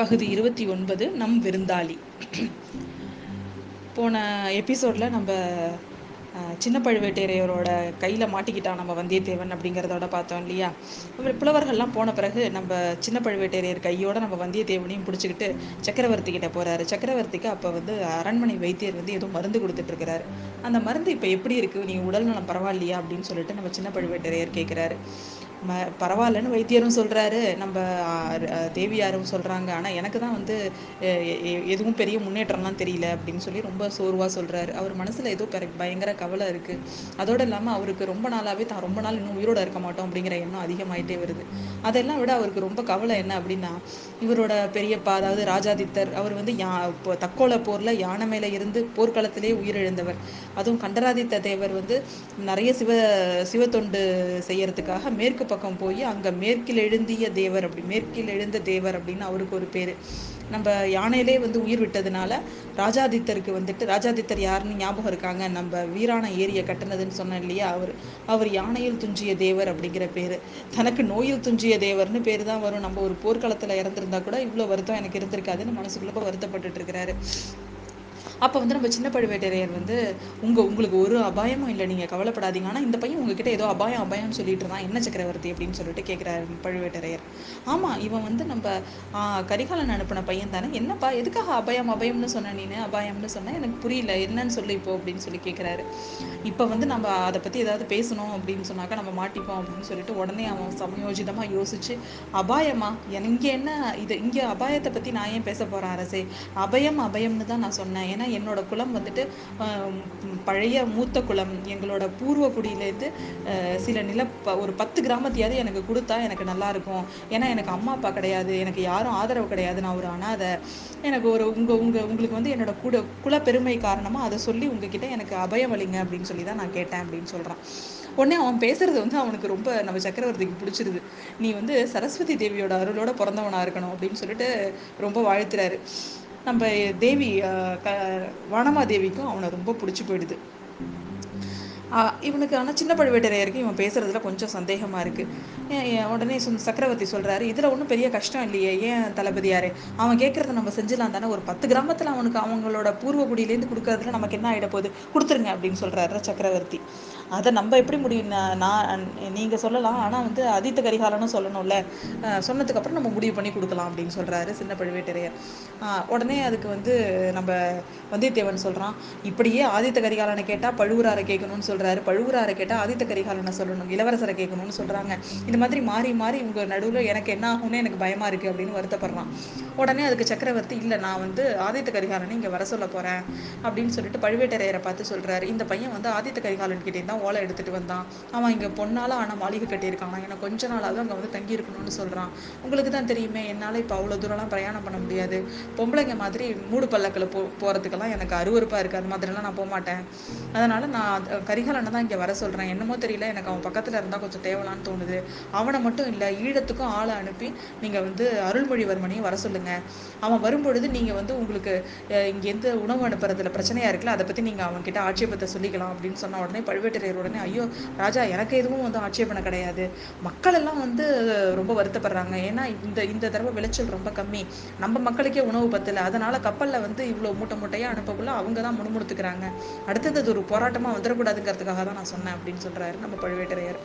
பகுதி இருபத்தி ஒன்பது நம் விருந்தாளி. போன எபிசோடில் நம்ம சின்ன பழுவேட்டரையரோட கையில் மாட்டிக்கிட்டான் நம்ம வந்தியத்தேவன் அப்படிங்கிறதோட பார்த்தோம் இல்லையா? அப்புறம் புலவர்கள்லாம் போன பிறகு நம்ம சின்ன பழுவேட்டரையர் கையோட நம்ம வந்தியத்தேவனையும் பிடிச்சிக்கிட்டு சக்கரவர்த்தி கிட்ட போகிறாரு சக்கரவர்த்திக்கு அப்போ வந்து அரண்மனை வைத்தியர் வந்து ஏதோ மருந்து கொடுத்துட்ருக்கிறாரு அந்த மருந்து இப்போ எப்படி இருக்குது நீ உடல் நலம் பரவாயில்லையா? அப்படின்னு சொல்லிட்டு நம்ம சின்ன பழுவேட்டரையர் கேட்குறாரு ம பரவாயில்லன்னு வைத்தியரும் சொல்கிறாரு நம்ம தேவியாரும் சொல்கிறாங்க ஆனால் எனக்கு தான் வந்து எதுவும் பெரிய முன்னேற்றம்லாம் தெரியல அப்படின்னு சொல்லி ரொம்ப சோர்வாக சொல்கிறாரு அவர் மனசில் ஏதோ பயங்கர கவலை இருக்குது அதோடு இல்லாமல் அவருக்கு ரொம்ப நாளாகவே தான் ரொம்ப நாள் இன்னும் உயிரோட இருக்க மாட்டோம் அப்படிங்கிற எண்ணம் அதிகமாயிட்டே வருது. அதெல்லாம் விட அவருக்கு ரொம்ப கவலை என்ன அப்படின்னா இவரோட பெரியப்பா அதாவது ராஜாதித்தர் அவர் வந்து யா இப்போ தக்கோல போரில் யானை மேலே இருந்து போர்க்களத்திலே உயிரிழந்தவர். அதுவும் கண்டராதித்த தேவர் வந்து நிறைய சிவ சிவத்தொண்டு செய்யறதுக்காக மேற்கு பக்கம் போய் அங்கே மேற்கில் எழுந்திய தேவர் அப்படி மேற்கில் எழுந்த தேவர் அப்படின்னு அவருக்கு ஒரு பேர். நம்ம யானையிலே வந்து உயிர் விட்டதுனால ராஜாதித்தருக்கு வந்துட்டு ராஜாதித்தர் யாருன்னு ஞாபகம் இருக்காங்க? நம்ம வீராண ஏரியை கட்டினதுன்னு சொன்னேன் இல்லையா? அவர் அவர் யானையில் துஞ்சிய தேவர் அப்படிங்கிற பேர். தனக்கு நோயில் துஞ்சிய தேவர்னு பேர் தான் வரும். நம்ம ஒரு போர்க்களத்தில் இறந்துருந்தா கூட இவ்வளோ வருத்தம் எனக்கு இருந்திருக்காதுன்னு மனசுக்குள்ளப்போ வருத்தப்பட்டுட்டு இருக்கிறாரு. அப்போ வந்து நம்ம சின்ன பழுவேட்டரையர் வந்து உங்க உங்களுக்கு ஒரு அபாயமும் இல்லை நீங்க கவலைப்படாதீங்க. ஆனால் இந்த பையன் உங்ககிட்ட ஏதோ அபாயம் அபாயம்னு சொல்லிட்டு இருந்தான். என்ன சக்கரவர்த்தி? அப்படின்னு சொல்லிட்டு கேட்கிறாரு பழுவேட்டரையர். ஆமா இவன் வந்து நம்ம கரிகாலன் அனுப்பின பையன் தானே. என்னப்பா எதுக்காக அபாயம் அபாயம்னு சொன்ன நீனு? அபாயம்னு சொன்னா? எனக்கு புரியல. என்னன்னு சொல்லு இப்போ அப்படின்னு சொல்லி கேட்கிறாரு இப்போ வந்து நம்ம அதை பத்தி ஏதாவது பேசணும் அப்படின்னு சொன்னாக்கா நம்ம மாட்டிப்போம் அப்படின்னு சொல்லிட்டு உடனே அவன் சமயோஜிதமா யோசிச்சு அபாயமா? என- இங்க என்ன இது? இங்க அபாயத்தை பத்தி நான் ஏன் பேச போறேன் அரசே? அபயம் அபயம்னு தான் நான் சொன்னேன். ஏன்னா என்னோட குலம் வந்துட்டு பழைய மூத்த குலம் எங்களோட பூர்வ குடியிலேருந்து சில நில ப- ஒரு பத்து கிராமத்தையாவது எனக்கு கொடுத்தா எனக்கு நல்லா இருக்கும் ஏன்னா எனக்கு அம்மா அப்பா கிடையாது. எனக்கு யாரும் ஆதரவு கிடையாது. நான் ஒரு அனாதை. எனக்கு ஒரு உங்க உங்க உங்களுக்கு வந்து என்னோட குட குலப்பெருமை காரணமாக காரணமா அதை சொல்லி உங்ககிட்ட எனக்கு அபயம் அளிங்க அப்படின்னு சொல்லி தான் நான் கேட்டேன் அப்படின்னு சொல்றான். உடனே அவன் பேசுறது வந்து அவனுக்கு ரொம்ப நம்ம சக்கரவர்த்திக்கு பிடிச்சிருது. நீ வந்து சரஸ்வதி தேவியோட அருளோட பிறந்தவனா இருக்கணும் அப்படின்னு சொல்லிட்டு ரொம்ப வாழ்த்துறாரு. நம்ம தேவி க வனமாதேவிக்கும் அவனை ரொம்ப பிடிச்சி போயிடுது. இவனுக்கு ஆனால் சின்ன பழுவேட்டரையருக்கு இவன் பேசுறதுல கொஞ்சம் சந்தேகமா இருக்கு. உடனே சும்- சக்கரவர்த்தி சொல்றாரு இதுல ஒன்றும் பெரிய கஷ்டம் இல்லையே ஏன் தளபதியாரே அவன் கேட்கறத நம்ம செஞ்சலாம் தானே ஒரு பத்து கிராமத்துல அவனுக்கு அவங்களோட பூர்வ குடியிலேருந்து கொடுக்கறதுல நமக்கு என்ன ஆகிட போகுது? கொடுத்துருங்க அப்படின்னு சொல்றாரு சக்கரவர்த்தி. அதை நம்ம எப்படி முடியும்? நான் நீங்க சொல்லலாம் ஆனா வந்து அதித்த கரிகாலனும் சொல்லணும்ல. சொன்னதுக்கப்புறம் சொன்னதுக்கு அப்புறம் நம்ம முடிவு பண்ணி கொடுக்கலாம் அப்படின்னு சொல்றாரு சின்ன பழுவேட்டரையர். உடனே அதுக்கு வந்து நம்ம வந்தியத்தேவன் சொல்றான் இப்படியே ஆதித்த கரிகாலனை கேட்டா பழுவூராரை கேட்கணும்னு சொல்கிறாரு பழுவூராரை கேட்டால் ஆதித்த கரிகாலனை சொல்லணும் இளவரசரை கேட்கணும்னு சொல்கிறாங்க இந்த மாதிரி மாறி மாறி உங்கள் நடுவில் எனக்கு என்ன ஆகும்னு எனக்கு பயமாக இருக்கு அப்படின்னு வருத்தப்படுறான். உடனே அதுக்கு சக்கரவர்த்தி இல்லை நான் வந்து ஆதித்த கரிகாலனை இங்கே வர சொல்ல போகிறேன் அப்படின்னு சொல்லிட்டு பழுவேட்டரையரை பார்த்து சொல்கிறாரு இந்த பையன் வந்து ஆதித்த கரிகாலன் கிட்டே தான் ஓலை எடுத்துகிட்டு வந்தான். அவன் இங்கே பொண்ணால் ஆனால் மாளிகை கட்டியிருக்கான். எனக்கு கொஞ்ச நாளாவது அங்கே வந்து தங்கி இருக்கணும்னு உங்களுக்கு தான் தெரியுமே என்னால் இப்போ அவ்வளோ தூரம்லாம் பிரயாணம் பண்ண முடியாது. பொம்பளைங்க மாதிரி மூடு பல்லக்கில் போ போகிறதுக்கெல்லாம் எனக்கு அருவறுப்பாக இருக்குது அது மாதிரிலாம் நான் போக மாட்டேன் அதனால் நான் கரிகால் கரிகாலனை தான் இங்கே வர சொல்றேன். என்னமோ தெரியல எனக்கு அவன் பக்கத்தில் இருந்தால் கொஞ்சம் தேவலான்னு தோணுது. அவனை மட்டும் இல்லை ஈழத்துக்கும் ஆளை அனுப்பி நீங்கள் வந்து அருள்மொழிவர்மனையும் வர சொல்லுங்க. அவன் வரும்பொழுது நீங்கள் வந்து உங்களுக்கு இங்கேருந்து உணவு அனுப்புறதுல பிரச்சனையாக இருக்குல்ல அதை பற்றி நீங்கள் அவன்கிட்ட ஆட்சேபத்தை சொல்லிக்கலாம் அப்படின்னு சொன்ன உடனே பழுவேட்டரையர் உடனே ஐயோ ராஜா எனக்கு எதுவும் வந்து ஆட்சேபனை கிடையாது. மக்கள் எல்லாம் வந்து ரொம்ப வருத்தப்படுறாங்க. ஏன்னா இந்த இந்த தடவை விளைச்சல் ரொம்ப கம்மி. நம்ம மக்களுக்கே உணவு பத்தல. அதனால கப்பலில் வந்து இவ்வளோ மூட்டை மூட்டையாக அனுப்பக்குள்ள அவங்க தான் முணுமுணுத்துக்கிறாங்க. அடுத்தது அது ஒரு போராட்டமாக வந்துடக்கூடாதுங்கிறதுக்காக தான் நான் சொன்னேன் அப்படின்னு சொல்றாரு நம்ம பழுவேட்டரையர்.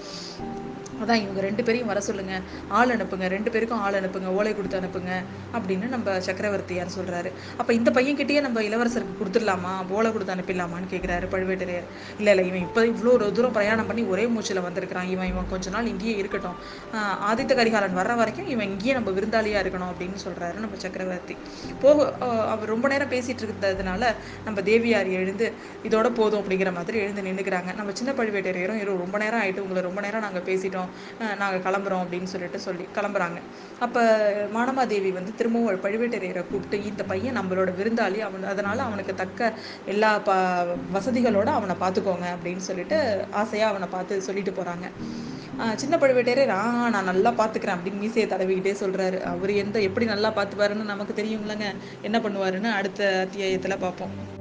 அதான் இவங்க ரெண்டு பேரையும் வர சொல்லுங்க. ஆள் அனுப்புங்க. ரெண்டு பேருக்கும் ஆள் அனுப்புங்க. ஓலை கொடுத்து அனுப்புங்க அப்படின்னு நம்ம சக்கரவர்த்தியார் சொல்றாரு. அப்ப இந்த பையன்கிட்டயே நம்ம இளவரசருக்கு கொடுத்துடலாமா? ஓலை கொடுத்து அனுப்பிடலாமான்னு கேட்குறாரு பழுவேட்டரையர். இல்ல இல்ல இவன் இப்ப இவ்வளோ ஒரு தூரம் பிரயாணம் பண்ணி ஒரே மூச்சில் வந்திருக்கிறான். இவன் இவன் கொஞ்ச நாள் இங்கேயே இருக்கட்டும். ஆதித்த கரிகாலன் வர்ற வரைக்கும் இவன் இங்கேயே நம்ம விருந்தாளியா இருக்கணும் அப்படின்னு சொல்றாரு நம்ம சக்கரவர்த்தி. போக அவர் ரொம்ப நேரம் பேசிட்டு இருந்ததுனால நம்ம தேவியார் எழுந்து இதோட போதும் அப்படிங்கிற மாதிரி எழுந்து நின்னுக்கிறாங்க. நம்ம சின்ன பழுவேட்டரையரும் ரொம்ப நேரம் ஆயிட்டு உங்களை ரொம்ப நேரம் நாங்கள் பேசிட்டோம். ஆஹ் நாங்கள் கிளம்புறோம் அப்படின்னு சொல்லிட்டு சொல்லி கிளம்புறாங்க. அப்போ மானமாதேவி வந்து திரும்பவும் பழுவேட்டரையரை கூப்பிட்டு இந்த பையன் நம்மளோட விருந்தாளி அவன் அதனால் அவனுக்கு தக்க எல்லா ப வசதிகளோடு அவனை பார்த்துக்கோங்க அப்படின்னு சொல்லிட்டு ஆசையாக அவனை பார்த்து சொல்லிட்டு போகிறாங்க சின்ன பழுவேட்டரையர் ஆ நான் நல்லா பார்த்துக்கிறேன் அப்படின்னு மீசையை தடவிக்கிட்டே சொல்கிறாரு அவர் எந்த எப்படி நல்லா பார்த்துப்பாருன்னு நமக்கு தெரியும்லங்க. என்ன பண்ணுவாருன்னு அடுத்த அத்தியாயத்தில் பார்ப்போம்.